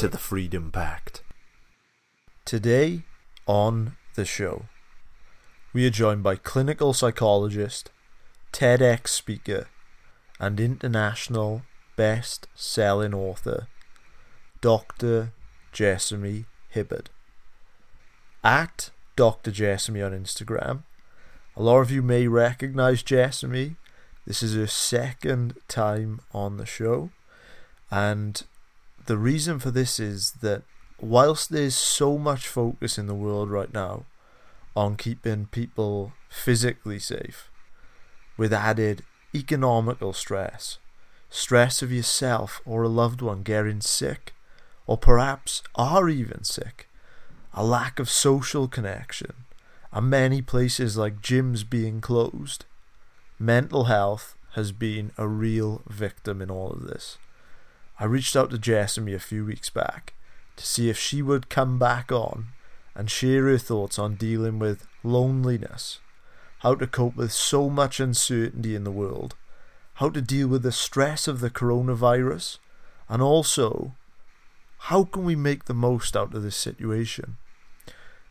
to the Freedom Pact. Today on the show, we are joined by clinical psychologist, TEDx speaker, and international best selling author, Dr. Jessamy Hibberd. At Dr. Jessamy on Instagram. A lot of you may recognize Jessamy. This is her second time on the show. And the reason for this is that whilst there's so much focus in the world right now on keeping people physically safe, with added economical stress, stress of yourself or a loved one getting sick, or perhaps are even sick, a lack of social connection, and many places like gyms being closed, mental health has been a real victim in all of this. I reached out to Jessamy a few weeks back to see if she would come back on and share her thoughts on dealing with loneliness, how to cope with so much uncertainty in the world, how to deal with the stress of the coronavirus, and also how can we make the most out of this situation?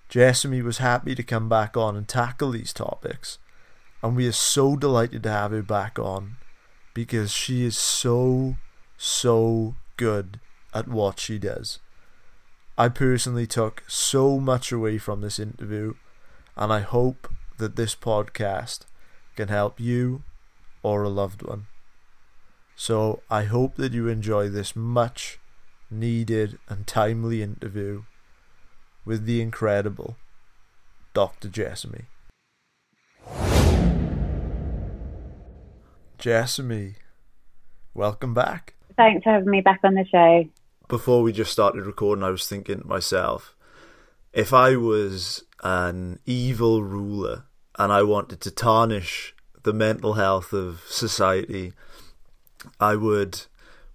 Jessamy was happy to come back on and tackle these topics, and we are so delighted to have her back on because she is so, so good at what she does. I personally took so much away from this interview, and I hope that this podcast can help you or a loved one. So I hope that you enjoy this much needed and timely interview with the incredible Dr. Jessamy. Jessamy, welcome back. Thanks for having me back on the show. Before we just started recording, I was thinking to myself, if I was an evil ruler and I wanted to tarnish the mental health of society, I would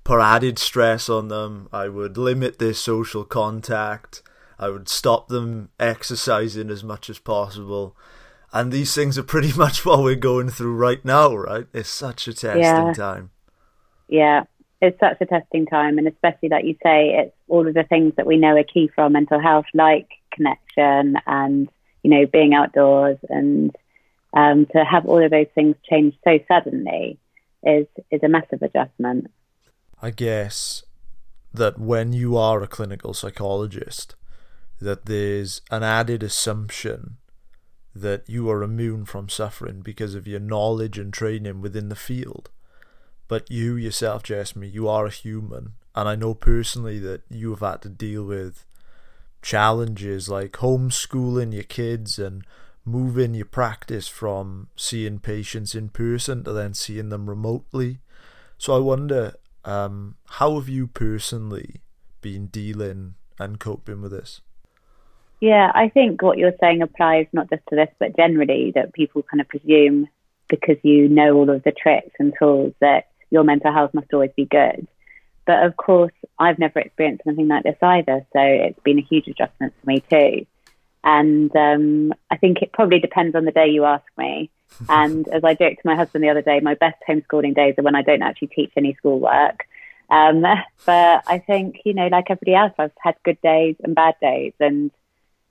put added stress on them. I would limit their social contact. I would stop them exercising as much as possible. And these things are pretty much what we're going through right now, right? It's such a testing Yeah. time. Yeah, it's such a testing time, and especially like you say, it's all of the things that we know are key for our mental health, like connection and you know being outdoors, and um, to have all of those things change so suddenly is is a massive adjustment. I guess that when you are a clinical psychologist, that there's an added assumption that you are immune from suffering because of your knowledge and training within the field. But you yourself, Jessamy, you are a human, and I know personally that you have had to deal with challenges like homeschooling your kids and moving your practice from seeing patients in person to then seeing them remotely. So I wonder, um, how have you personally been dealing and coping with this? Yeah, I think what you're saying applies not just to this, but generally that people kind of presume because you know all of the tricks and tools that your mental health must always be good. But of course, I've never experienced anything like this either, so it's been a huge adjustment for me too. And um, I think it probably depends on the day you ask me. and as I joked to my husband the other day, my best homeschooling days are when I don't actually teach any schoolwork. Um, but I think, you know, like everybody else, I've had good days and bad days. And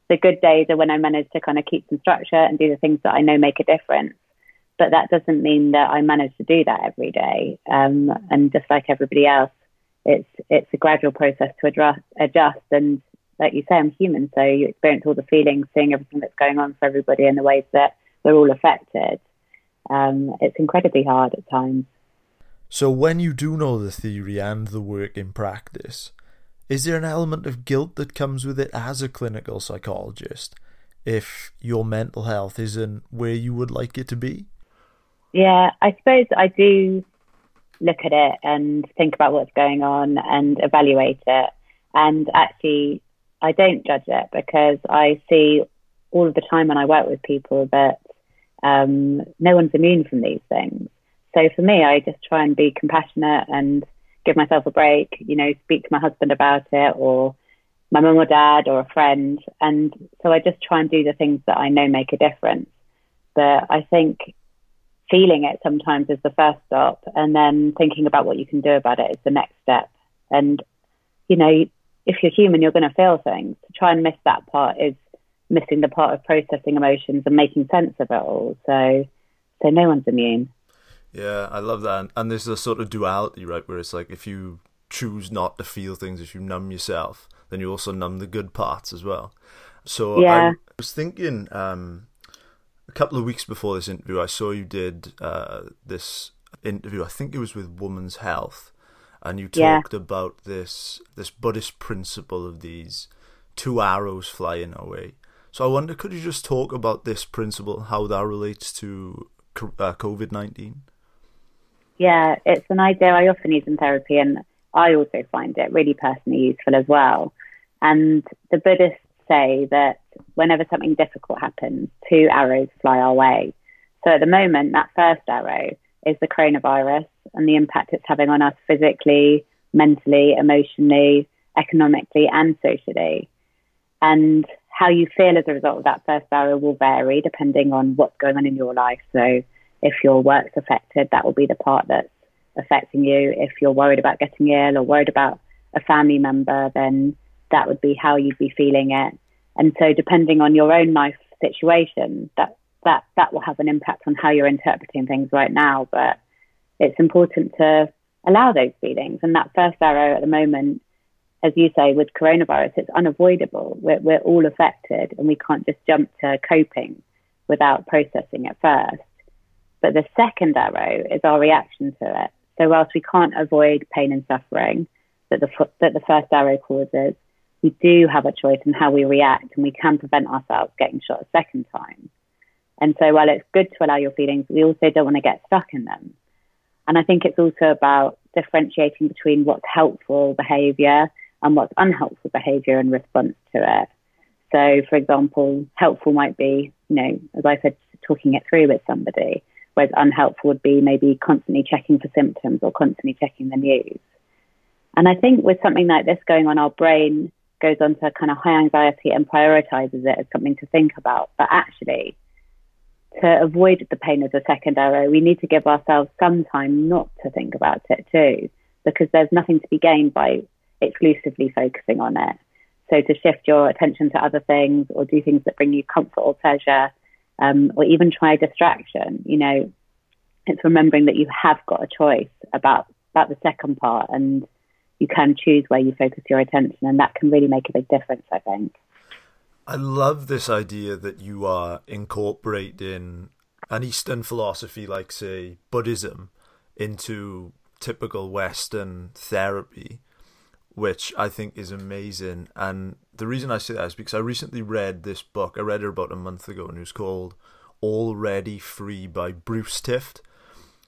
the good days are when I manage to kind of keep some structure and do the things that I know make a difference. But that doesn't mean that I manage to do that every day. Um, and just like everybody else, it's it's a gradual process to adjust, adjust. And like you say, I'm human, so you experience all the feelings, seeing everything that's going on for everybody and the ways that we're all affected. Um, it's incredibly hard at times. So when you do know the theory and the work in practice, is there an element of guilt that comes with it as a clinical psychologist if your mental health isn't where you would like it to be? Yeah, I suppose I do look at it and think about what's going on and evaluate it. And actually, I don't judge it because I see all of the time when I work with people that um, no one's immune from these things. So for me, I just try and be compassionate and give myself a break, you know, speak to my husband about it or my mum or dad or a friend. And so I just try and do the things that I know make a difference. But I think feeling it sometimes is the first stop and then thinking about what you can do about it is the next step. And, you know, if you're human, you're going to feel things. To try and miss that part is missing the part of processing emotions and making sense of it all. So, so no one's immune. Yeah, I love that. And there's a sort of duality, right, where it's like if you choose not to feel things, if you numb yourself, then you also numb the good parts as well. So yeah. I was thinking um, couple of weeks before this interview, I saw you did uh, this interview. I think it was with Woman's Health, and you talked yeah. about this this Buddhist principle of these two arrows flying away. So I wonder, could you just talk about this principle, how that relates to uh, COVID nineteen? Yeah, it's an idea I often use in therapy, and I also find it really personally useful as well. And the Buddhists say that whenever something difficult happens, two arrows fly our way. So at the moment, that first arrow is the coronavirus and the impact it's having on us physically, mentally, emotionally, economically, and socially. And how you feel as a result of that first arrow will vary depending on what's going on in your life. So if your work's affected, that will be the part that's affecting you. If you're worried about getting ill or worried about a family member, then that would be how you'd be feeling it. And so, depending on your own life situation, that that that will have an impact on how you're interpreting things right now. But it's important to allow those feelings. And that first arrow at the moment, as you say, with coronavirus, it's unavoidable. We're, we're all affected, and we can't just jump to coping without processing it first. But the second arrow is our reaction to it. So whilst we can't avoid pain and suffering that the that the first arrow causes, we do have a choice in how we react, and we can prevent ourselves getting shot a second time. And so, while it's good to allow your feelings, we also don't want to get stuck in them. And I think it's also about differentiating between what's helpful behavior and what's unhelpful behavior in response to it. So, for example, helpful might be, you know, as I said, talking it through with somebody whereas unhelpful would be maybe constantly checking for symptoms or constantly checking the news. And I think with something like this going on, our brain goes on to kind of high anxiety and prioritizes it as something to think about. But actually, to avoid the pain of the second arrow, we need to give ourselves some time not to think about it too, because there's nothing to be gained by exclusively focusing on it. So to shift your attention to other things or do things that bring you comfort or pleasure um, or even try distraction. You know, it's remembering that you have got a choice about about the second part, and you can choose where you focus your attention, and that can really make a big difference. I think. I love this idea that you are incorporating an Eastern philosophy, like say Buddhism, into typical Western therapy, which I think is amazing. And the reason I say that is because I recently read this book. I read it about a month ago, and it was called "Already Free" by Bruce Tift.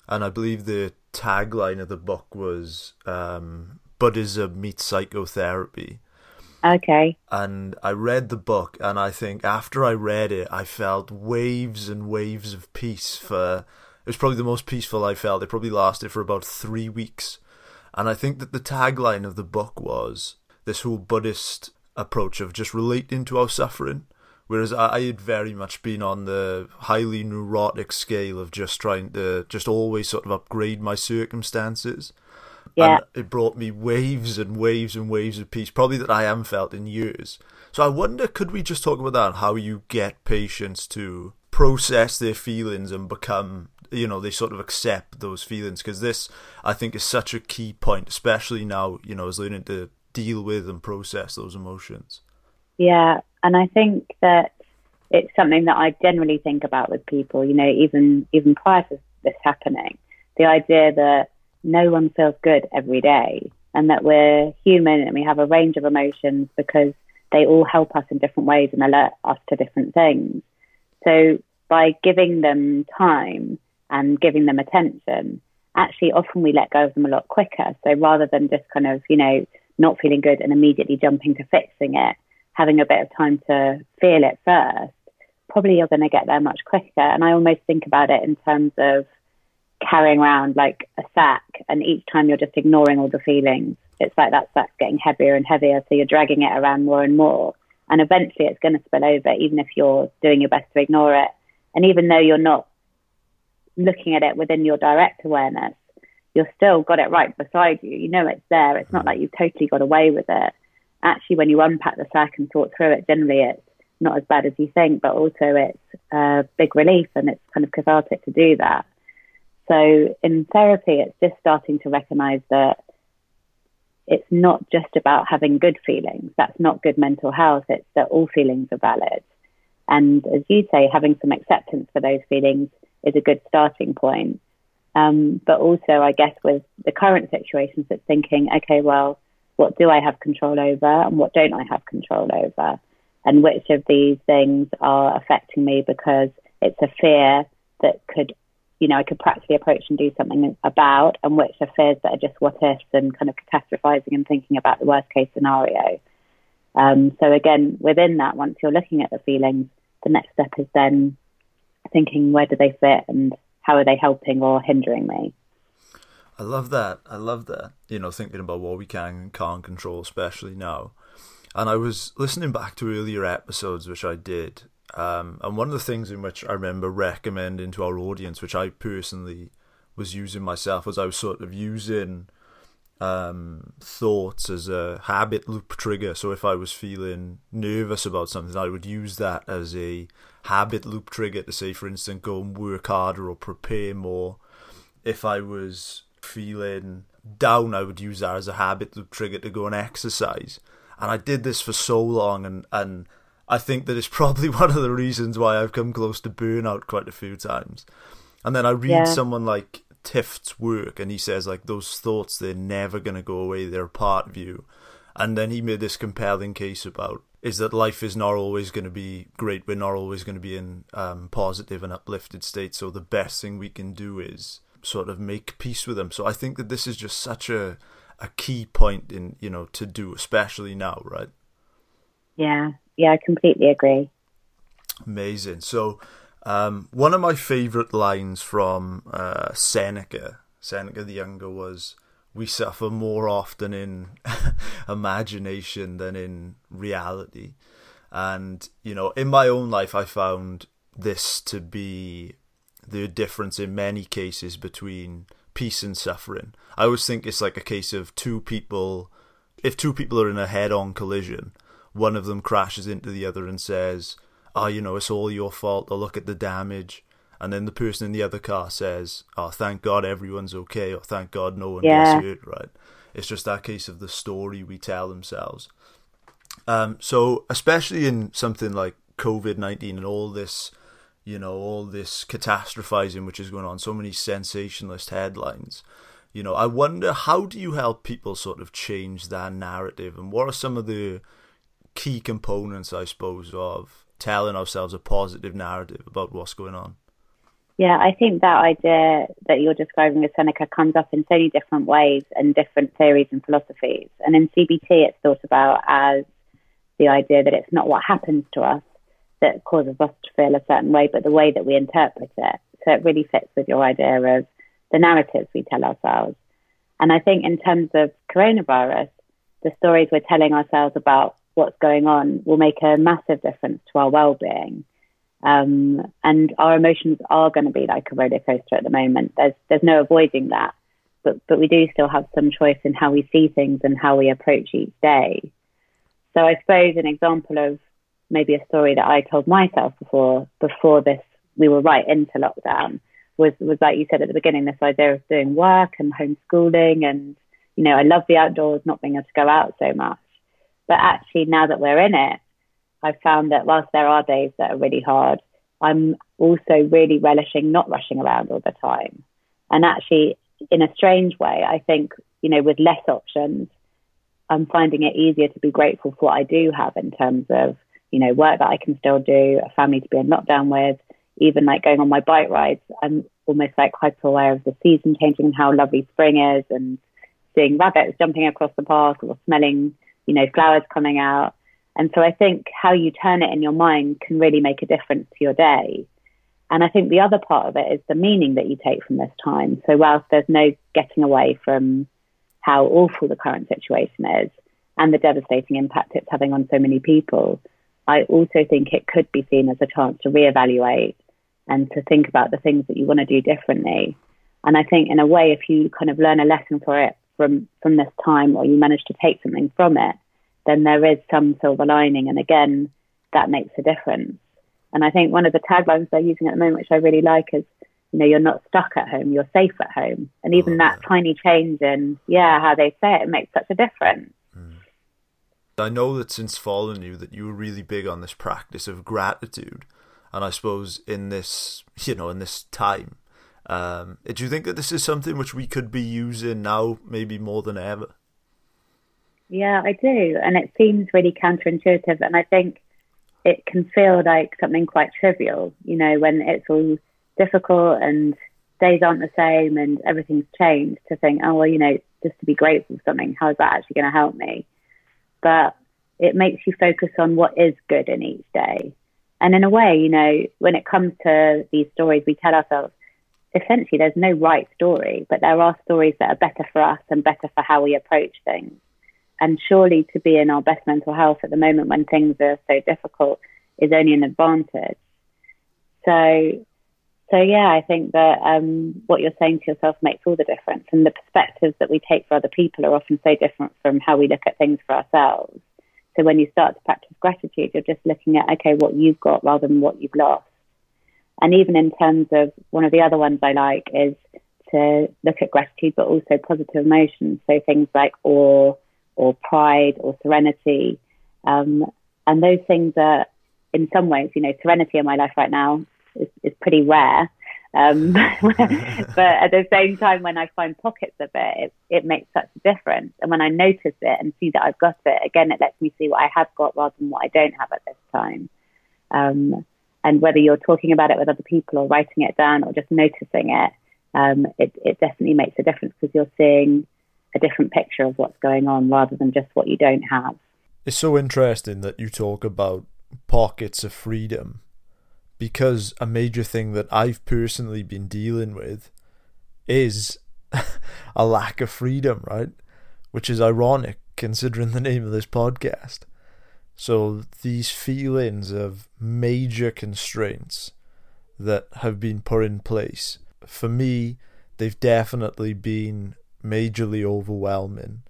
And I believe the tagline of the book was um, "Buddhism meets psychotherapy." Okay. And I read the book, and I think after I read it, I felt waves and waves of peace. For it was probably the most peaceful I felt. It probably lasted for about three weeks. And I think that the tagline of the book was this whole Buddhist approach of just relating to our suffering. Whereas I had very much been on the highly neurotic scale of just trying to just always sort of upgrade my circumstances. Yeah. And it brought me waves and waves and waves of peace, probably that I haven't felt in years. So I wonder, could we just talk about that? How you get patients to process their feelings and become, you know, they sort of accept those feelings? Because this, I think, is such a key point, especially now, you know, as learning to deal with and process those emotions. Yeah, and I think that it's something that I generally think about with people. You know, even even prior to this happening, the idea that no one feels good every day, and that we're human and we have a range of emotions because they all help us in different ways and alert us to different things. So by giving them time and giving them attention, actually often we let go of them a lot quicker. So rather than just kind of, you know, not feeling good and immediately jumping to fixing it, having a bit of time to feel it first, probably you're going to get there much quicker. And I almost think about it in terms of carrying around like a sack, and each time you're just ignoring all the feelings, it's like that sack's getting heavier and heavier. So you're dragging it around more and more. And eventually it's going to spill over, even if you're doing your best to ignore it. And even though you're not looking at it within your direct awareness, you've still got it right beside you. You know it's there. It's not mm-hmm. like you've totally got away with it. Actually, when you unpack the sack and sort through it, generally it's not as bad as you think, but also it's a big relief and it's kind of cathartic to do that. So in therapy, it's just starting to recognize that it's not just about having good feelings. That's not good mental health. It's that all feelings are valid. And as you say, having some acceptance for those feelings is a good starting point. Um, but also, I guess, with the current situations, it's thinking, okay, well, what do I have control over and what don't I have control over? And which of these things are affecting me because it's a fear that could, you know, I could practically approach and do something about, and which are fears that are just what ifs and kind of catastrophizing and thinking about the worst case scenario. Um, so again, within that, once you're looking at the feelings, the next step is then thinking where do they fit and how are they helping or hindering me. I love that. I love that. You know, thinking about what we can and can't control, especially now. And I was listening back to earlier episodes, which I did. Um, and one of the things in which I remember recommending to our audience, which I personally was using myself, was I was sort of using um, thoughts as a habit loop trigger. So if I was feeling nervous about something, I would use that as a habit loop trigger to say, for instance, go and work harder or prepare more. If I was feeling down, I would use that as a habit loop trigger to go and exercise. And I did this for so long, and, and I think that it's probably one of the reasons why I've come close to burnout quite a few times. And then I read yeah. someone like Tift's work, and he says like those thoughts they're never going to go away; they're a part of you. And then he made this compelling case about is that life is not always going to be great. We're not always going to be in um, positive and uplifted states. So the best thing we can do is sort of make peace with them. So I think that this is just such a a key point in you know to do, especially now, right? Yeah, yeah, I completely agree. Amazing. So um, one of my favorite lines from uh, Seneca, Seneca the Younger, was we suffer more often in imagination than in reality. And, you know, in my own life, I found this to be the difference in many cases between peace and suffering. I always think it's like a case of two people, if two people are in a head on collision, one of them crashes into the other and says, oh, you know, it's all your fault, or look at the damage. And then the person in the other car says, oh, thank God everyone's okay, or thank God no one yeah. gets hurt, right? It's just that case of the story we tell themselves. Um, so, especially in something like COVID 19 and all this, you know, all this catastrophizing which is going on, so many sensationalist headlines, you know, I wonder how do you help people sort of change that narrative and what are some of the key components, I suppose, of telling ourselves a positive narrative about what's going on. Yeah, I think that idea that you're describing with Seneca comes up in so many different ways and different theories and philosophies. And in CBT, it's thought about as the idea that it's not what happens to us that causes us to feel a certain way, but the way that we interpret it. So it really fits with your idea of the narratives we tell ourselves. And I think in terms of coronavirus, the stories we're telling ourselves about what's going on will make a massive difference to our well-being. Um, and our emotions are going to be like a roller coaster at the moment. There's there's no avoiding that, but but we do still have some choice in how we see things and how we approach each day. So I suppose an example of maybe a story that I told myself before before this we were right into lockdown was was like you said at the beginning this idea of doing work and homeschooling and you know I love the outdoors not being able to go out so much but actually, now that we're in it, I've found that whilst there are days that are really hard, I'm also really relishing not rushing around all the time. And actually, in a strange way, I think, you know, with less options, I'm finding it easier to be grateful for what I do have in terms of, you know, work that I can still do, a family to be in lockdown with, even like going on my bike rides. I'm almost like hyper aware of the season changing and how lovely spring is and seeing rabbits jumping across the park or smelling, you know, flowers coming out. And so I think how you turn it in your mind can really make a difference to your day. And I think the other part of it is the meaning that you take from this time. So whilst there's no getting away from how awful the current situation is and the devastating impact it's having on so many people, I also think it could be seen as a chance to reevaluate and to think about the things that you want to do differently. And I think in a way, if you kind of learn a lesson for it from, from this time or you manage to take something from it, then there is some silver lining. And again, that makes a difference. And I think one of the taglines they're using at the moment, which I really like, is, you know, you're not stuck at home, you're safe at home. And even oh, that yeah. tiny change in, yeah, how they say it, it makes such a difference. Mm. I know that since following you, that you were really big on this practice of gratitude. And I suppose in this, you know, in this time, um, do you think that this is something which we could be using now, maybe more than ever? Yeah, I do. And it seems really counterintuitive. And I think it can feel like something quite trivial, you know, when it's all difficult and days aren't the same and everything's changed to think, oh, well, you know, just to be grateful for something, how is that actually going to help me? But it makes you focus on what is good in each day. And in a way, you know, when it comes to these stories, we tell ourselves, essentially, there's no right story, but there are stories that are better for us and better for how we approach things and surely to be in our best mental health at the moment when things are so difficult is only an advantage. So, so yeah, I think that um, what you're saying to yourself makes all the difference, and the perspectives that we take for other people are often so different from how we look at things for ourselves. So when you start to practice gratitude, you're just looking at okay, what you've got rather than what you've lost. And even in terms of one of the other ones I like is to look at gratitude, but also positive emotions. So things like awe, or pride or serenity. Um, and those things are, in some ways, you know, serenity in my life right now is, is pretty rare. Um, but at the same time, when I find pockets of it, it, it makes such a difference. And when I notice it and see that I've got it, again, it lets me see what I have got rather than what I don't have at this time. Um, and whether you're talking about it with other people or writing it down or just noticing it, um, it, it definitely makes a difference because you're seeing a different picture of what's going on rather than just what you don't have. It's so interesting that you talk about pockets of freedom because a major thing that I've personally been dealing with is a lack of freedom, right? Which is ironic considering the name of this podcast. So these feelings of major constraints that have been put in place, for me, they've definitely been majorly overwhelming.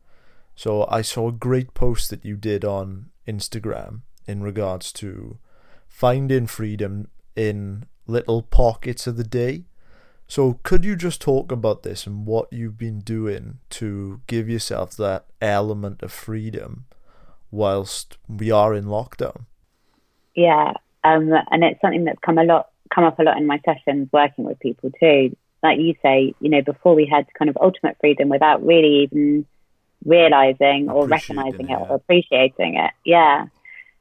So I saw a great post that you did on Instagram in regards to finding freedom in little pockets of the day. So could you just talk about this and what you've been doing to give yourself that element of freedom whilst we are in lockdown? Yeah, um, and it's something that's come a lot come up a lot in my sessions working with people too like you say, you know, before we had kind of ultimate freedom without really even realizing or recognizing it or appreciating it. Yeah.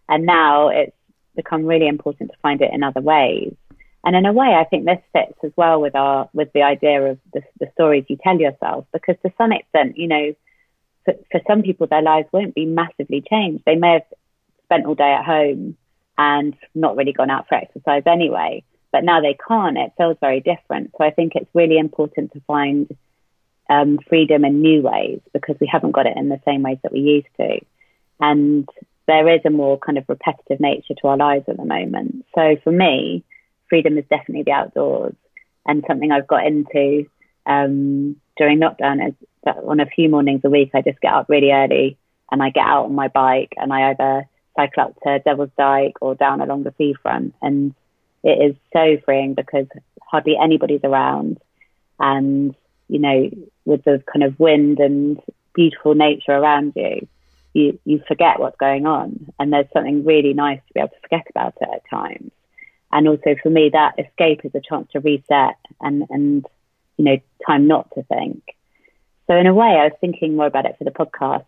And now it's become really important to find it in other ways. And in a way, I think this fits as well with our with the idea of the, the stories you tell yourself, because to some extent, you know, for, for some people, their lives won't be massively changed. They may have spent all day at home and not really gone out for exercise anyway but now they can't. It feels very different. So I think it's really important to find um, freedom in new ways because we haven't got it in the same ways that we used to. And there is a more kind of repetitive nature to our lives at the moment. So for me, freedom is definitely the outdoors and something I've got into um, during lockdown is that on a few mornings a week, I just get up really early and I get out on my bike and I either cycle up to Devil's Dyke or down along the seafront and it is so freeing because hardly anybody's around. And, you know, with the kind of wind and beautiful nature around you, you, you forget what's going on. And there's something really nice to be able to forget about it at times. And also for me, that escape is a chance to reset and, and, you know, time not to think. So in a way, I was thinking more about it for the podcast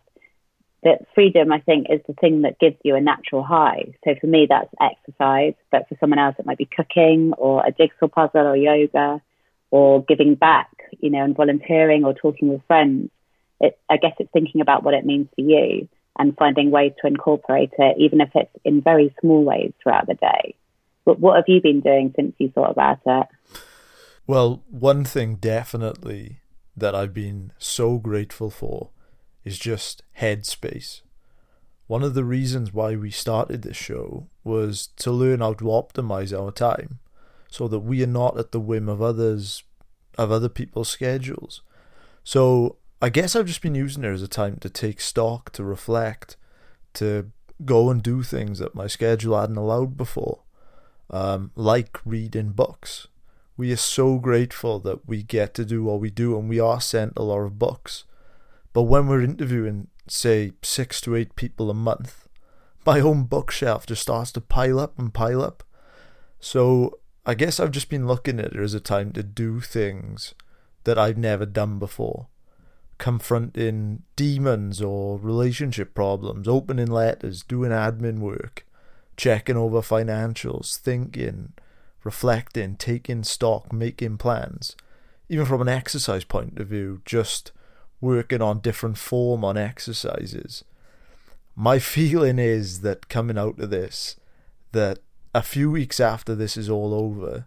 that freedom, I think, is the thing that gives you a natural high. So for me, that's exercise, but for someone else, it might be cooking or a jigsaw puzzle or yoga or giving back, you know, and volunteering or talking with friends. it, I guess it's thinking about what it means to you and finding ways to incorporate it, even if it's in very small ways throughout the day. But what have you been doing since you thought about it? Well, one thing definitely that I've been so grateful for is just headspace. One of the reasons why we started this show was to learn how to optimize our time so that we are not at the whim of others of other people's schedules. So I guess I've just been using it as a time to take stock, to reflect, to go and do things that my schedule hadn't allowed before, um, like reading books. We are so grateful that we get to do what we do, and we are sent a lot of books. But when we're interviewing, say, six to eight people a month, my own bookshelf just starts to pile up and pile up. So I guess I've just been looking at it as a time to do things that I've never done before confronting demons or relationship problems, opening letters, doing admin work, checking over financials, thinking, reflecting, taking stock, making plans. Even from an exercise point of view, just working on different form on exercises. My feeling is that coming out of this, that a few weeks after this is all over,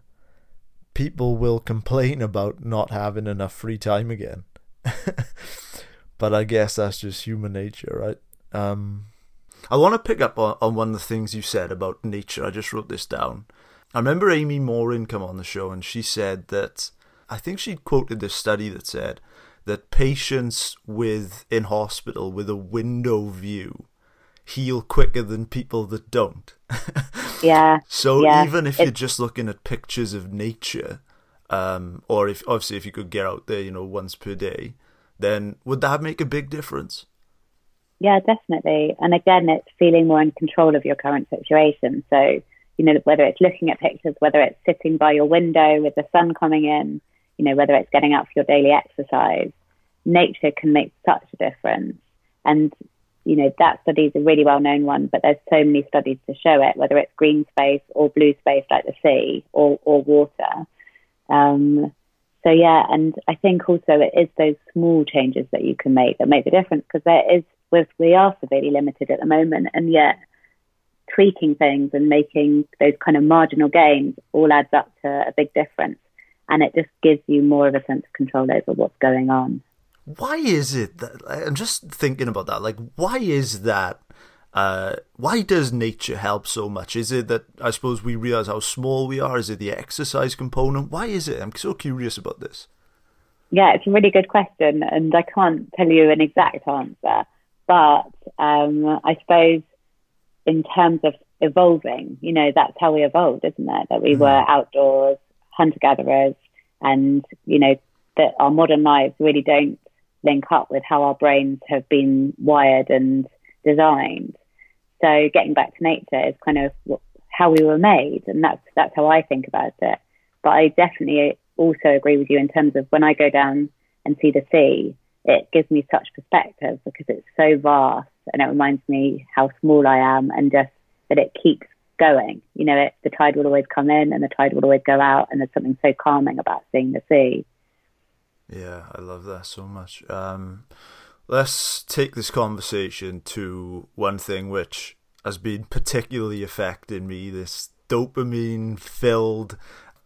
people will complain about not having enough free time again. but I guess that's just human nature, right? Um, I want to pick up on, on one of the things you said about nature. I just wrote this down. I remember Amy Morin come on the show and she said that I think she quoted this study that said that patients with in hospital with a window view heal quicker than people that don't. yeah. So yeah. even if you're just looking at pictures of nature, um, or if obviously if you could get out there, you know, once per day, then would that make a big difference? Yeah, definitely. And again, it's feeling more in control of your current situation. So, you know, whether it's looking at pictures, whether it's sitting by your window with the sun coming in, you know, whether it's getting out for your daily exercise, nature can make such a difference. And, you know, that study is a really well known one, but there's so many studies to show it, whether it's green space or blue space like the sea or, or water. Um, so yeah, and I think also it is those small changes that you can make that make the difference because there is with we are severely limited at the moment, and yet tweaking things and making those kind of marginal gains all adds up to a big difference, and it just gives you more of a sense of control over what's going on. Why is it that I'm just thinking about that? Like, why is that uh, why does nature help so much? Is it that I suppose we realize how small we are? Is it the exercise component? Why is it? I'm so curious about this. Yeah, it's a really good question, and I can't tell you an exact answer. But um, I suppose in terms of evolving, you know, that's how we evolved, isn't it? That we mm. were outdoors, hunter gatherers, and you know that our modern lives really don't link up with how our brains have been wired and designed. So getting back to nature is kind of how we were made, and that's that's how I think about it. But I definitely also agree with you in terms of when I go down and see the sea, it gives me such perspective because it's so vast, and it reminds me how small I am, and just that it keeps going. You know, it, the tide will always come in, and the tide will always go out, and there's something so calming about seeing the sea. Yeah, I love that so much. Um, let's take this conversation to one thing which has been particularly affecting me this dopamine filled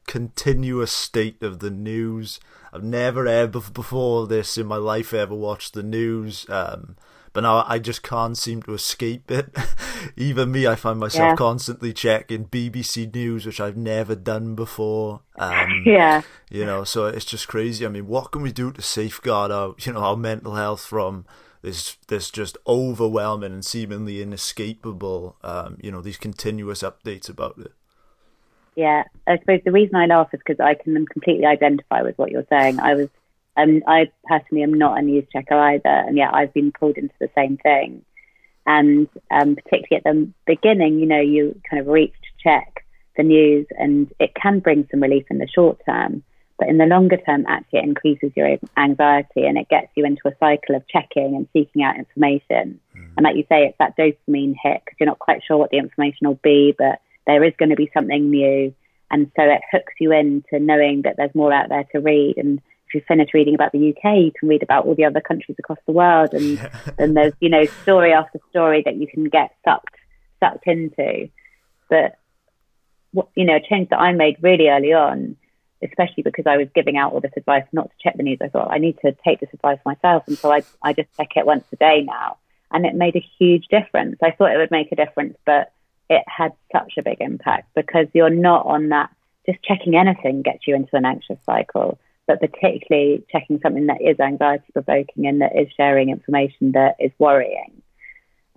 continuous state of the news i've never ever before this in my life ever watched the news um, but now I just can't seem to escape it. Even me, I find myself yeah. constantly checking BBC News, which I've never done before. Um, yeah, you know, so it's just crazy. I mean, what can we do to safeguard our, you know, our mental health from this, this just overwhelming and seemingly inescapable, um, you know, these continuous updates about it? Yeah, I suppose the reason I laugh is because I can completely identify with what you're saying. I was um, I personally am not a news checker either, and yet I've been pulled into the same thing. And um, particularly at the beginning, you know, you kind of reach to check the news, and it can bring some relief in the short term. But in the longer term, actually, it increases your anxiety and it gets you into a cycle of checking and seeking out information. Mm. And like you say, it's that dopamine hit because you're not quite sure what the information will be, but there is going to be something new. And so it hooks you into knowing that there's more out there to read. And you finish reading about the UK, you can read about all the other countries across the world, and then there's you know story after story that you can get sucked sucked into. But what you know, a change that I made really early on, especially because I was giving out all this advice not to check the news. I thought I need to take this advice myself, and so I I just check it once a day now, and it made a huge difference. I thought it would make a difference, but it had such a big impact because you're not on that. Just checking anything gets you into an anxious cycle, but particularly checking something that is anxiety provoking and that is sharing information that is worrying.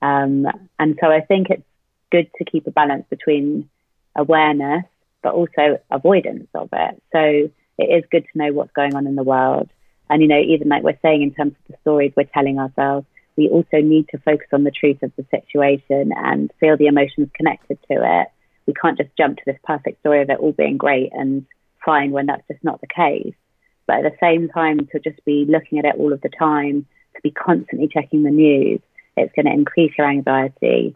Um, and so I think it's good to keep a balance between awareness but also avoidance of it. So it is good to know what's going on in the world. And, you know, even like we're saying in terms of the stories we're telling ourselves, we also need to focus on the truth of the situation and feel the emotions connected to it. We can't just jump to this perfect story of it all being great and fine when that's just not the case. But at the same time, to just be looking at it all of the time, to be constantly checking the news, it's going to increase your anxiety.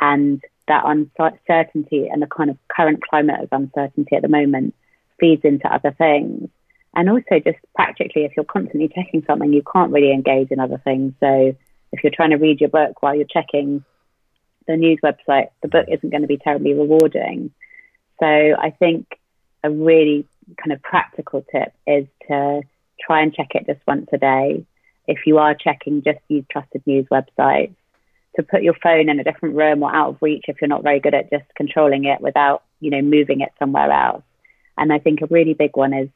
And that uncertainty and the kind of current climate of uncertainty at the moment feeds into other things. And also, just practically, if you're constantly checking something, you can't really engage in other things. So, if you're trying to read your book while you're checking the news website, the book isn't going to be terribly rewarding. So, I think a really kind of practical tip is to try and check it just once a day. If you are checking, just use trusted news websites to put your phone in a different room or out of reach if you're not very good at just controlling it without, you know, moving it somewhere else. And I think a really big one is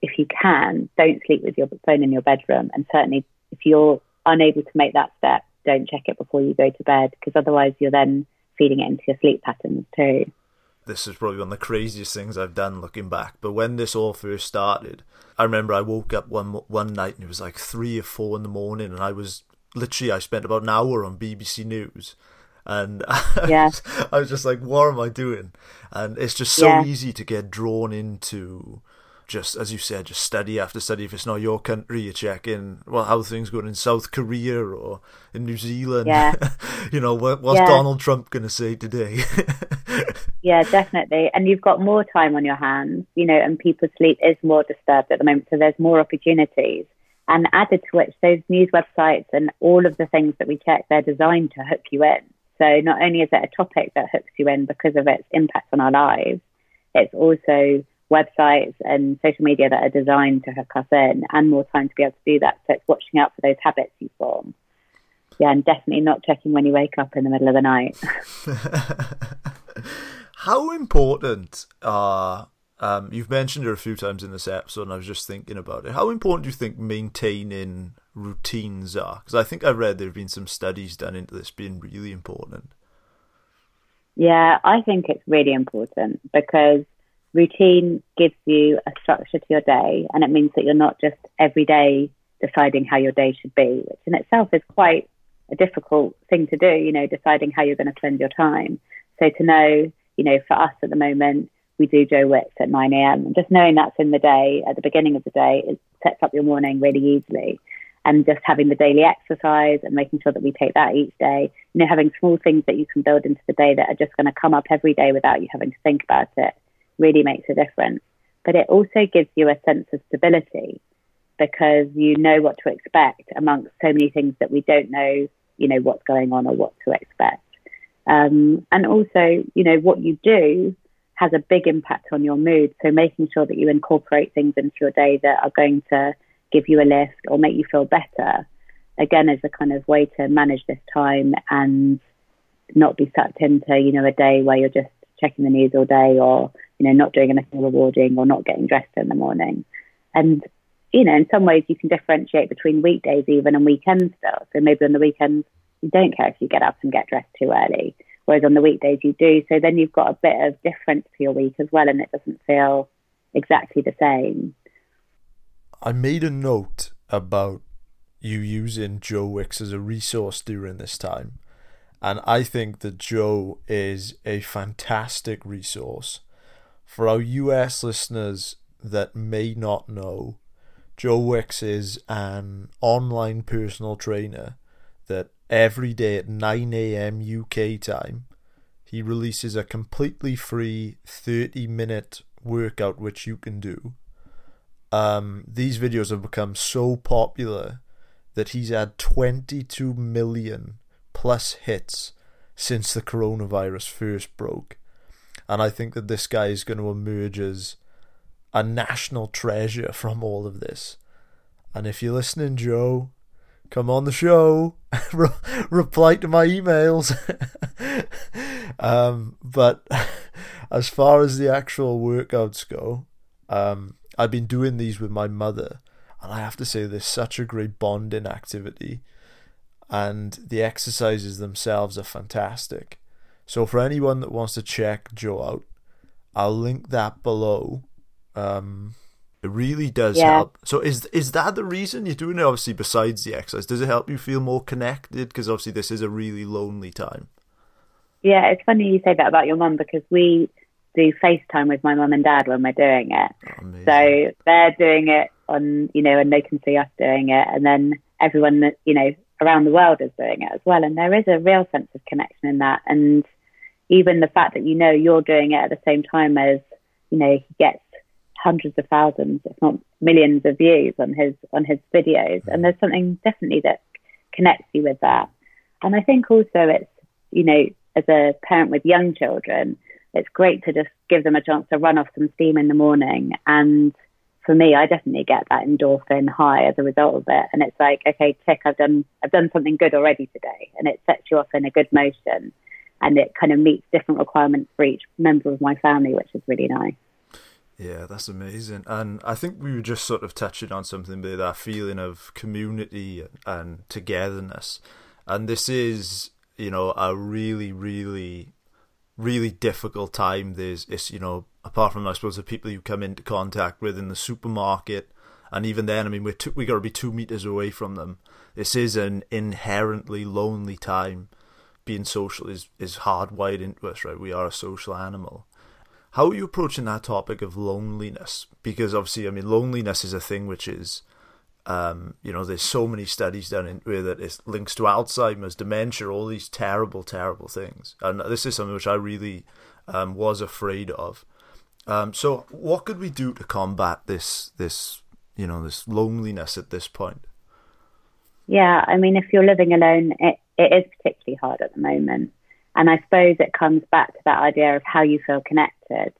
if you can, don't sleep with your phone in your bedroom. And certainly if you're unable to make that step, don't check it before you go to bed because otherwise you're then feeding it into your sleep patterns too. This is probably one of the craziest things I've done looking back. But when this all first started, I remember I woke up one one night and it was like three or four in the morning, and I was literally I spent about an hour on BBC News, and yeah. I, was, just like, what am I doing? And it's just so Yeah. easy to get drawn into just as you said, just study after study. If it's not your country, you're checking well how things going in South Korea or in New Zealand. Yeah. you know what, what's. Donald Trump going to say today? Yeah, definitely. And you've got more time on your hands, you know, and people's sleep is more disturbed at the moment. So there's more opportunities. And added to which, those news websites and all of the things that we check, they're designed to hook you in. So not only is it a topic that hooks you in because of its impact on our lives, it's also websites and social media that are designed to hook us in and more time to be able to do that. So it's watching out for those habits you form. Yeah, and definitely not checking when you wake up in the middle of the night. How important are um, you've mentioned it a few times in this episode, and I was just thinking about it. How important do you think maintaining routines are? Because I think I read there have been some studies done into this being really important. Yeah, I think it's really important because routine gives you a structure to your day and it means that you're not just every day deciding how your day should be, which in itself is quite a difficult thing to do, you know, deciding how you're going to spend your time. So to know, you know, for us at the moment, we do Joe Wicks at 9 a.m. And just knowing that's in the day, at the beginning of the day, it sets up your morning really easily. And just having the daily exercise and making sure that we take that each day, you know, having small things that you can build into the day that are just going to come up every day without you having to think about it really makes a difference. But it also gives you a sense of stability because you know what to expect amongst so many things that we don't know, you know, what's going on or what to expect. Um, and also, you know, what you do has a big impact on your mood. So making sure that you incorporate things into your day that are going to give you a lift or make you feel better, again, is a kind of way to manage this time and not be sucked into, you know, a day where you're just checking the news all day or, you know, not doing anything rewarding or not getting dressed in the morning. And, you know, in some ways you can differentiate between weekdays even and weekends still. So maybe on the weekends you don't care if you get up and get dressed too early, whereas on the weekdays you do. So then you've got a bit of difference to your week as well and it doesn't feel exactly the same. I made a note about you using Joe Wicks as a resource during this time. And I think that Joe is a fantastic resource. For our US listeners that may not know, Joe Wicks is an online personal trainer that every day at 9 a.m. UK time, he releases a completely free 30 minute workout which you can do um, these videos have become so popular that he's had 22 million plus hits since the coronavirus first broke. And I think that this guy is going to emerge as a national treasure from all of this. And if you're listening, Joe, come on the show, Re- reply to my emails. um, but as far as the actual workouts go, um, I've been doing these with my mother, and I have to say, there's such a great bonding activity, and the exercises themselves are fantastic. So, for anyone that wants to check Joe out, I'll link that below. Um, it really does Yeah. help. So, is is that the reason you're doing it? Obviously, besides the exercise, does it help you feel more connected? Because obviously, this is a really lonely time. Yeah, it's funny you say that about your mum because we do FaceTime with my mum and dad when we're doing it. Oh, amazing. So they're doing it on, you know, and they can see us doing it, and then everyone that you know around the world is doing it as well. And there is a real sense of connection in that, and even the fact that you know you're doing it at the same time as, you know, he gets hundreds of thousands, if not millions, of views on his on his videos, and there's something definitely that connects you with that. And I think also it's, you know, as a parent with young children, it's great to just give them a chance to run off some steam in the morning. And for me, I definitely get that endorphin high as a result of it. And it's like, okay, tick, I've done, I've done something good already today. And it sets you off in a good motion. And it kind of meets different requirements for each member of my family, which is really nice. Yeah, that's amazing. And I think we were just sort of touching on something there, that feeling of community and togetherness. And this is, you know, a really, really, really difficult time. There's, it's, you know, apart from, I suppose, the people you come into contact with in the supermarket, and even then, I mean, we're two, we got to be two meters away from them. This is an inherently lonely time. Being social is, is hardwired into us, right? We are a social animal. How are you approaching that topic of loneliness? Because obviously, I mean, loneliness is a thing which is, um, you know, there's so many studies done into it that it links to Alzheimer's, dementia, all these terrible, terrible things. And this is something which I really um, was afraid of. Um, so, what could we do to combat this, this, you know, this loneliness at this point? Yeah, I mean, if you're living alone, it, it is particularly hard at the moment. And I suppose it comes back to that idea of how you feel connected.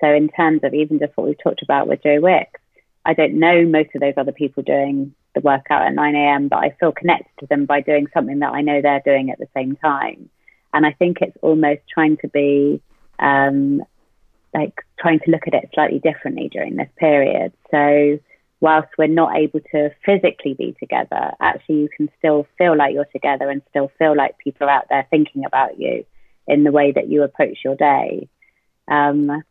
So, in terms of even just what we've talked about with Joe Wicks, I don't know most of those other people doing the workout at 9 a.m., but I feel connected to them by doing something that I know they're doing at the same time. And I think it's almost trying to be um, like trying to look at it slightly differently during this period. So, whilst we're not able to physically be together, actually you can still feel like you're together and still feel like people are out there thinking about you in the way that you approach your day. Um,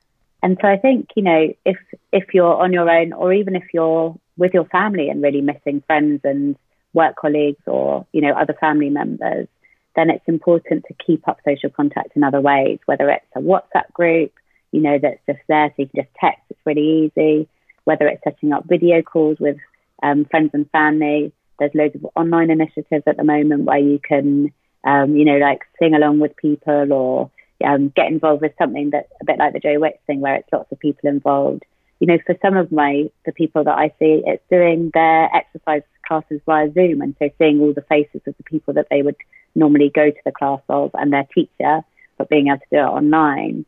and so I think, you know, if if you're on your own or even if you're with your family and really missing friends and work colleagues or, you know, other family members, then it's important to keep up social contact in other ways, whether it's a WhatsApp group, you know, that's just there so you can just text, it's really easy whether it's setting up video calls with um, friends and family. There's loads of online initiatives at the moment where you can, um, you know, like sing along with people or um, get involved with something that's a bit like the Joe Wicks thing where it's lots of people involved. You know, for some of my the people that I see, it's doing their exercise classes via Zoom, and so seeing all the faces of the people that they would normally go to the class of and their teacher, but being able to do it online.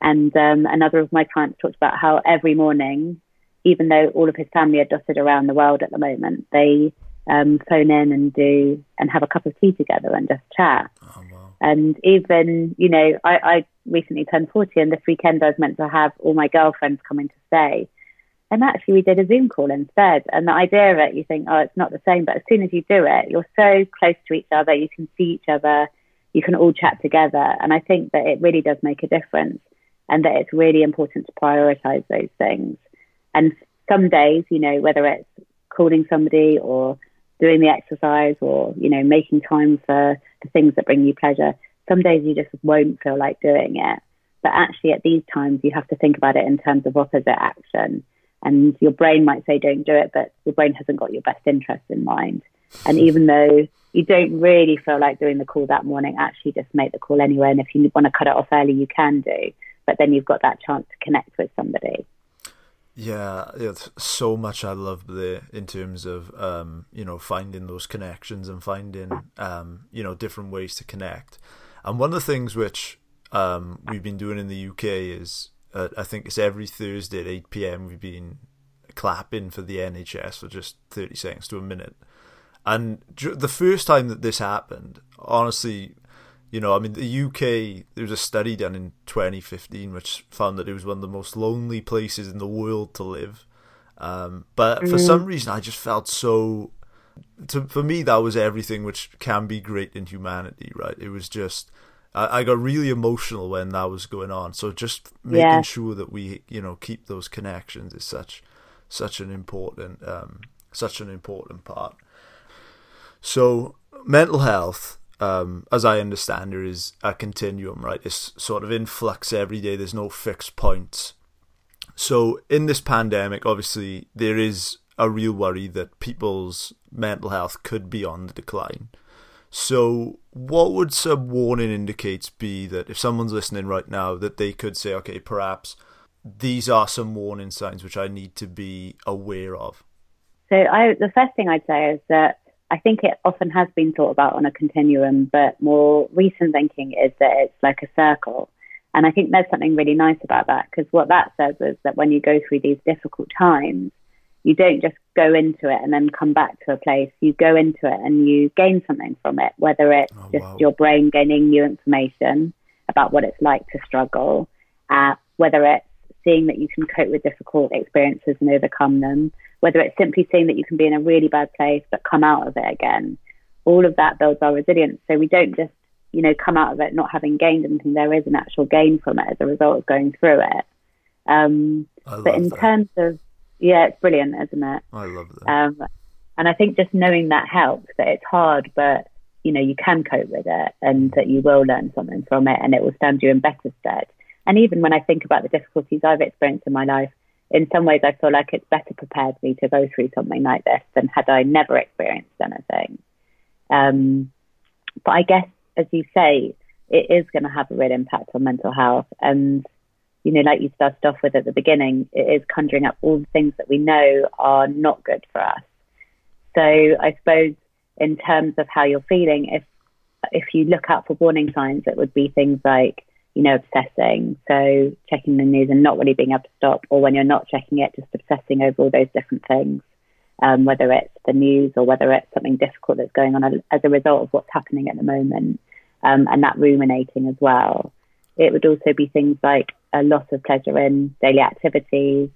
And um, another of my clients talked about how every morning even though all of his family are dotted around the world at the moment, they um, phone in and do and have a cup of tea together and just chat. Oh, wow. And even, you know, I, I recently turned 40 and this weekend I was meant to have all my girlfriends coming to stay. And actually we did a Zoom call instead. And the idea of it, you think, oh, it's not the same. But as soon as you do it, you're so close to each other. You can see each other. You can all chat together. And I think that it really does make a difference and that it's really important to prioritize those things. And some days, you know, whether it's calling somebody or doing the exercise or, you know, making time for the things that bring you pleasure, some days you just won't feel like doing it. But actually, at these times, you have to think about it in terms of opposite action. And your brain might say, don't do it, but your brain hasn't got your best interest in mind. And hmm. even though you don't really feel like doing the call that morning, actually just make the call anyway. And if you want to cut it off early, you can do. But then you've got that chance to connect with somebody. Yeah, it's so much I love there in terms of um, you know finding those connections and finding um, you know different ways to connect. And one of the things which um, we've been doing in the UK is uh, I think it's every Thursday at eight pm we've been clapping for the NHS for just thirty seconds to a minute. And the first time that this happened, honestly, you know, I mean, the UK, there was a study done in 2015 which found that it was one of the most lonely places in the world to live. Um, but mm-hmm. for some reason, I just felt so. To, for me, that was everything which can be great in humanity, right? It was just. I, I got really emotional when that was going on. So just making yeah. sure that we, you know, keep those connections is such, such an important, um, such an important part. So mental health um, as I understand it, is a continuum, right? It's sort of in flux every day. There's no fixed points. So in this pandemic, obviously, there is a real worry that people's mental health could be on the decline. So, what would some warning indicates be that if someone's listening right now, that they could say, okay, perhaps these are some warning signs which I need to be aware of? So, I, the first thing I'd say is that I think it often has been thought about on a continuum, but more recent thinking is that it's like a circle. And I think there's something really nice about that because what that says is that when you go through these difficult times, you don't just go into it and then come back to a place. You go into it and you gain something from it, whether it's oh, just wow. your brain gaining new information about what it's like to struggle, uh, whether it's seeing that you can cope with difficult experiences and overcome them, whether it's simply seeing that you can be in a really bad place but come out of it again. All of that builds our resilience. So we don't just, you know, come out of it not having gained anything. There is an actual gain from it as a result of going through it. Um, but in that. terms of, yeah, it's brilliant, isn't it? I love that. Um, and I think just knowing that helps, that it's hard, but, you know, you can cope with it and that you will learn something from it and it will stand you in better stead. And even when I think about the difficulties I've experienced in my life, in some ways, I feel like it's better prepared me to go through something like this than had I never experienced anything. Um, but I guess, as you say, it is going to have a real impact on mental health. And, you know, like you started off with at the beginning, it is conjuring up all the things that we know are not good for us. So I suppose in terms of how you're feeling, if if you look out for warning signs, it would be things like you know, obsessing. So checking the news and not really being able to stop, or when you're not checking it, just obsessing over all those different things, um, whether it's the news or whether it's something difficult that's going on as a result of what's happening at the moment, um, and that ruminating as well. It would also be things like a loss of pleasure in daily activities,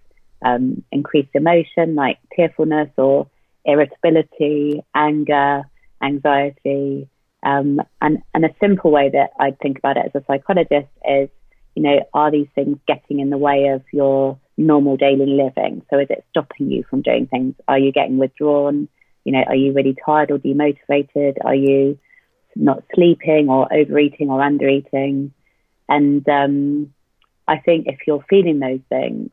um, increased emotion like tearfulness or irritability, anger, anxiety, um, and, and a simple way that I think about it as a psychologist is, you know, are these things getting in the way of your normal daily living? So is it stopping you from doing things? Are you getting withdrawn? You know, are you really tired or demotivated? Are you not sleeping or overeating or undereating? And um, I think if you're feeling those things,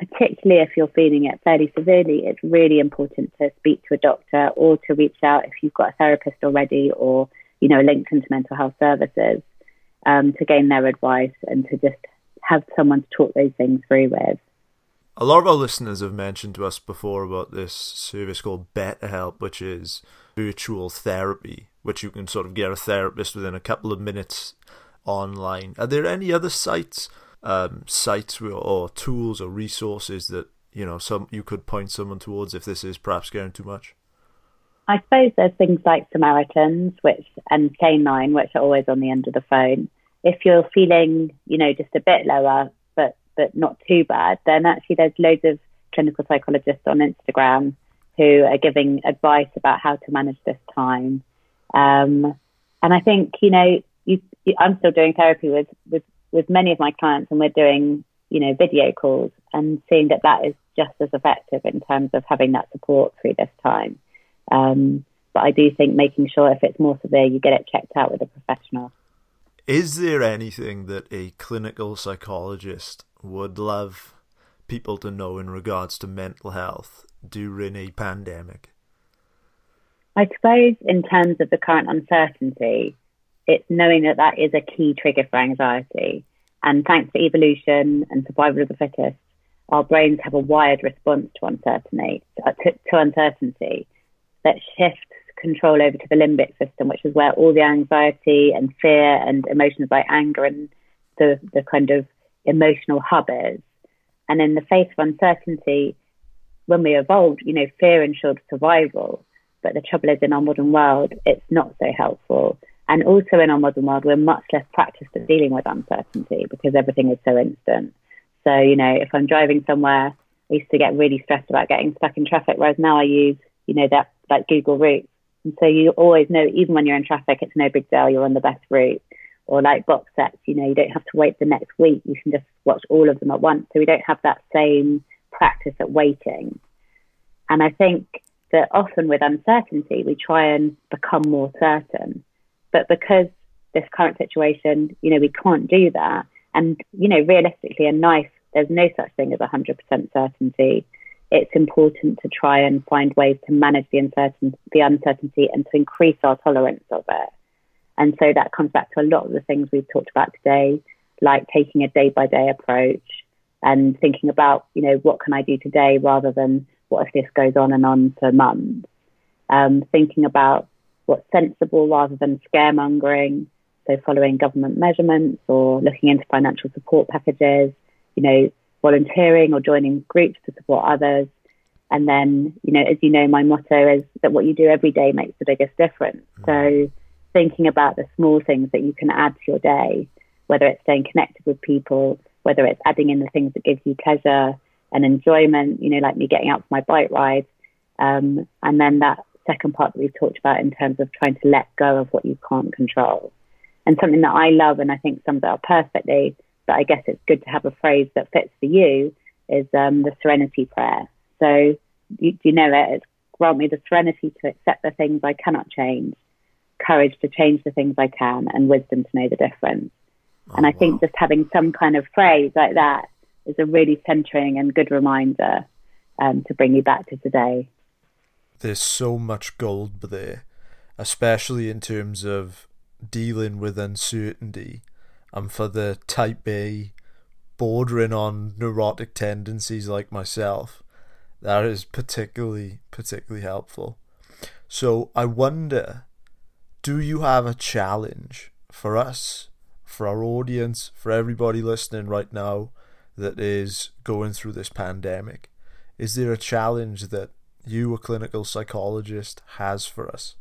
particularly if you're feeling it fairly severely, it's really important to speak to a doctor or to reach out if you've got a therapist already or, you know, linked into mental health services um, to gain their advice and to just have someone to talk those things through with. A lot of our listeners have mentioned to us before about this service called BetterHelp, which is virtual therapy, which you can sort of get a therapist within a couple of minutes online. Are there any other sites um, sites or tools or resources that you know some you could point someone towards if this is perhaps going too much? I suppose there's things like Samaritans, which and K9, which are always on the end of the phone. If you're feeling, you know, just a bit lower, but but not too bad, then actually there's loads of clinical psychologists on Instagram who are giving advice about how to manage this time. Um, and I think, you know, you, I'm still doing therapy with, with with many of my clients, and we're doing you know video calls and seeing that that is just as effective in terms of having that support through this time. Um, but I do think making sure if it's more severe, you get it checked out with a professional. Is there anything that a clinical psychologist would love people to know in regards to mental health during a pandemic? I suppose, in terms of the current uncertainty, it's knowing that that is a key trigger for anxiety. And thanks to evolution and survival of the fittest, our brains have a wired response to uncertainty, uh, to, to uncertainty that shifts control over to the limbic system, which is where all the anxiety and fear and emotions like anger and the, the kind of emotional hub is. And in the face of uncertainty, when we evolved, you know, fear ensured survival. But the trouble is, in our modern world, it's not so helpful. And also in our modern world, we're much less practiced at dealing with uncertainty because everything is so instant. So, you know, if I'm driving somewhere, I used to get really stressed about getting stuck in traffic, whereas now I use, you know, that like Google Routes. And so you always know, even when you're in traffic, it's no big deal, you're on the best route. Or like box sets, you know, you don't have to wait the next week. You can just watch all of them at once. So we don't have that same practice at waiting. And I think that often with uncertainty, we try and become more certain. But because this current situation, you know, we can't do that. And, you know, realistically in life, there's no such thing as 100% certainty. It's important to try and find ways to manage the uncertainty, the uncertainty and to increase our tolerance of it. And so that comes back to a lot of the things we've talked about today, like taking a day by day approach and thinking about, you know, what can I do today rather than what if this goes on and on for months? Um, thinking about what's sensible rather than scaremongering. So following government measurements or looking into financial support packages, you know, volunteering or joining groups to support others. And then, you know, as you know, my motto is that what you do every day makes the biggest difference. So thinking about the small things that you can add to your day, whether it's staying connected with people, whether it's adding in the things that give you pleasure, and enjoyment, you know, like me getting out for my bike ride. Um, and then that second part that we've talked about in terms of trying to let go of what you can't control. And something that I love and I think sums it up perfectly, but I guess it's good to have a phrase that fits for you, is um, the serenity prayer. So you, you know it? It's grant me the serenity to accept the things I cannot change, courage to change the things I can, and wisdom to know the difference. Oh, and I wow. think just having some kind of phrase like that is a really centering and good reminder um, to bring you back to today. There's so much gold there, especially in terms of dealing with uncertainty and for the type A bordering on neurotic tendencies like myself that is particularly particularly helpful so i wonder do you have a challenge for us for our audience for everybody listening right now that is going through this pandemic. Is there a challenge that you, a clinical psychologist, has for us?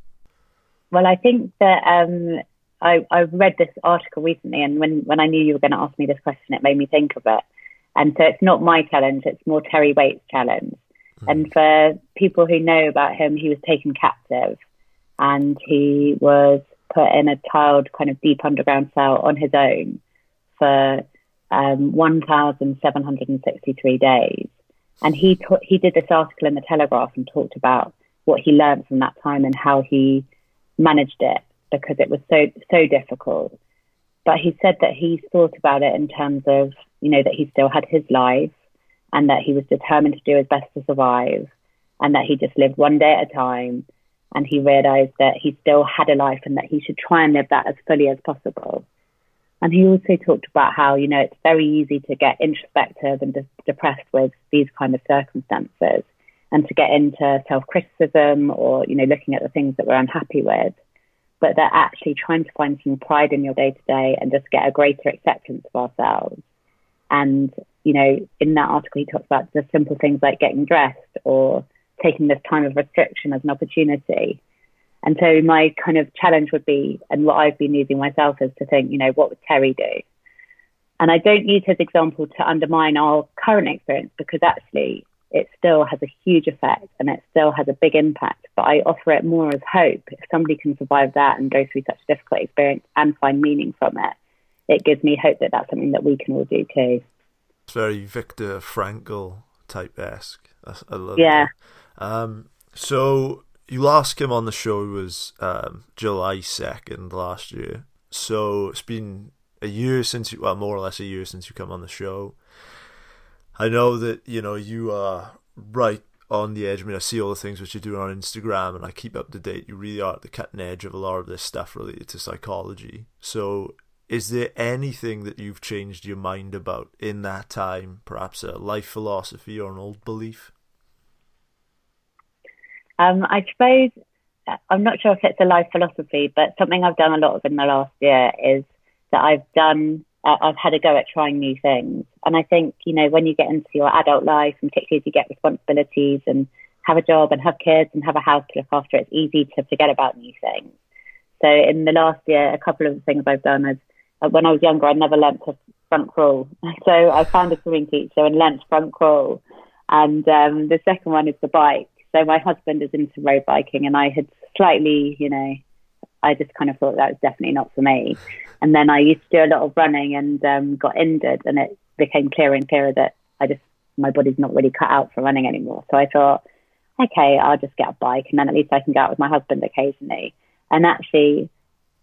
Well, I think that um, I, I read this article recently, and when, when I knew you were going to ask me this question, it made me think of it. And so it's not my challenge, it's more Terry Waite's challenge. Mm. And for people who know about him, he was taken captive and he was put in a tiled kind of deep underground cell on his own for um, 1,763 days. And he, ta- he did this article in the Telegraph and talked about what he learned from that time and how he managed it because it was so, so difficult. But he said that he thought about it in terms of, you know, that he still had his life and that he was determined to do his best to survive and that he just lived one day at a time. And he realized that he still had a life and that he should try and live that as fully as possible. And he also talked about how, you know, it's very easy to get introspective and de- depressed with these kind of circumstances and to get into self criticism or, you know, looking at the things that we're unhappy with. But that actually trying to find some pride in your day to day and just get a greater acceptance of ourselves. And, you know, in that article, he talks about the simple things like getting dressed or taking this time of restriction as an opportunity and so my kind of challenge would be, and what I've been using myself is to think, you know, what would Terry do? And I don't use his example to undermine our current experience because actually it still has a huge effect and it still has a big impact. But I offer it more as hope. If somebody can survive that and go through such a difficult experience and find meaning from it, it gives me hope that that's something that we can all do too. It's very Viktor Frankl type esque. I love it. yeah. Um, so you last came on the show was um, July 2nd last year. So it's been a year since you, well, more or less a year since you come on the show. I know that, you know, you are right on the edge. I mean, I see all the things which you're doing on Instagram and I keep up to date. You really are at the cutting edge of a lot of this stuff related to psychology. So is there anything that you've changed your mind about in that time? Perhaps a life philosophy or an old belief? Um, I suppose I'm not sure if it's a life philosophy, but something I've done a lot of in the last year is that I've done. Uh, I've had a go at trying new things, and I think you know when you get into your adult life, and particularly as you get responsibilities and have a job and have kids and have a house to look after, it's easy to forget about new things. So in the last year, a couple of things I've done is uh, when I was younger, I never learnt to front crawl. So I found a swimming teacher and learnt front crawl. And um, the second one is the bike. So my husband is into road biking, and I had slightly, you know, I just kind of thought that was definitely not for me. And then I used to do a lot of running and um, got injured, and it became clearer and clearer that I just my body's not really cut out for running anymore. So I thought, okay, I'll just get a bike, and then at least I can go out with my husband occasionally. And actually,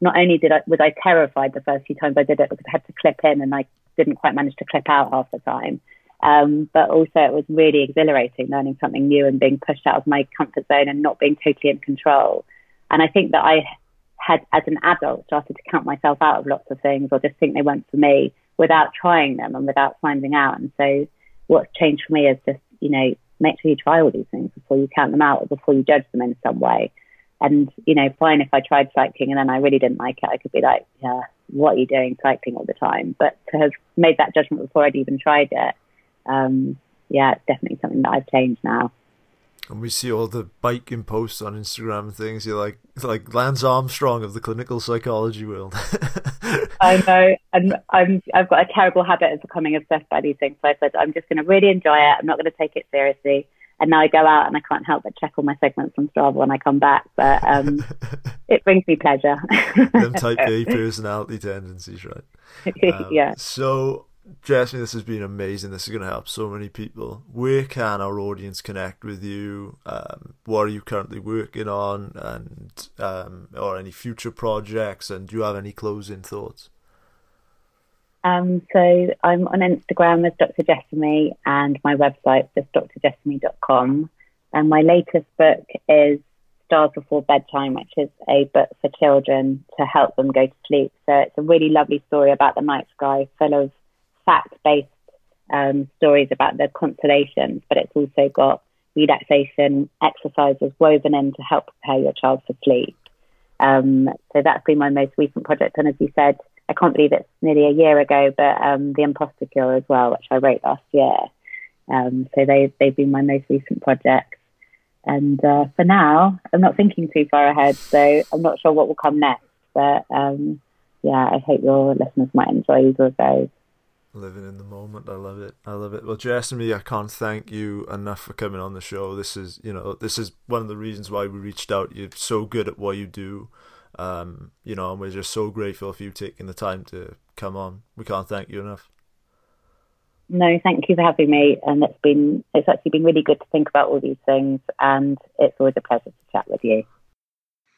not only did I was I terrified the first few times I did it because I had to clip in and I didn't quite manage to clip out half the time. Um, but also it was really exhilarating learning something new and being pushed out of my comfort zone and not being totally in control. And I think that I had, as an adult, started to count myself out of lots of things or just think they weren't for me without trying them and without finding out. And so what's changed for me is just, you know, make sure you try all these things before you count them out or before you judge them in some way. And, you know, fine if I tried cycling and then I really didn't like it, I could be like, yeah, what are you doing cycling all the time? But to have made that judgment before I'd even tried it, um, yeah, it's definitely something that I've changed now. And we see all the biking posts on Instagram and things. You're like like Lance Armstrong of the clinical psychology world. I know, and I'm I've got a terrible habit of becoming obsessed by these things. So I said I'm just going to really enjoy it. I'm not going to take it seriously. And now I go out and I can't help but check all my segments from Strava when I come back. But um, it brings me pleasure. Them type A personality tendencies, right? Um, yeah. So Jessamy, this has been amazing. This is going to help so many people. Where can our audience connect with you? Um, what are you currently working on, and um, or any future projects? And do you have any closing thoughts? Um, so I'm on Instagram as Dr. Jessamy, and my website is drjessamy.com. And my latest book is Stars Before Bedtime, which is a book for children to help them go to sleep. So it's a really lovely story about the night sky, full of fact-based um, stories about the constellations, but it's also got relaxation exercises woven in to help prepare your child for sleep. Um, so that's been my most recent project. And as you said, I can't believe it's nearly a year ago, but um, The Imposter Cure as well, which I wrote last year. Um, so they, they've been my most recent projects. And uh, for now, I'm not thinking too far ahead, so I'm not sure what will come next. But um, yeah, I hope your listeners might enjoy either of those. Living in the moment, I love it. I love it. Well, Jessamy, I can't thank you enough for coming on the show. This is, you know, this is one of the reasons why we reached out. You're so good at what you do, um, you know, and we're just so grateful for you taking the time to come on. We can't thank you enough. No, thank you for having me. And it's been, it's actually been really good to think about all these things, and it's always a pleasure to chat with you.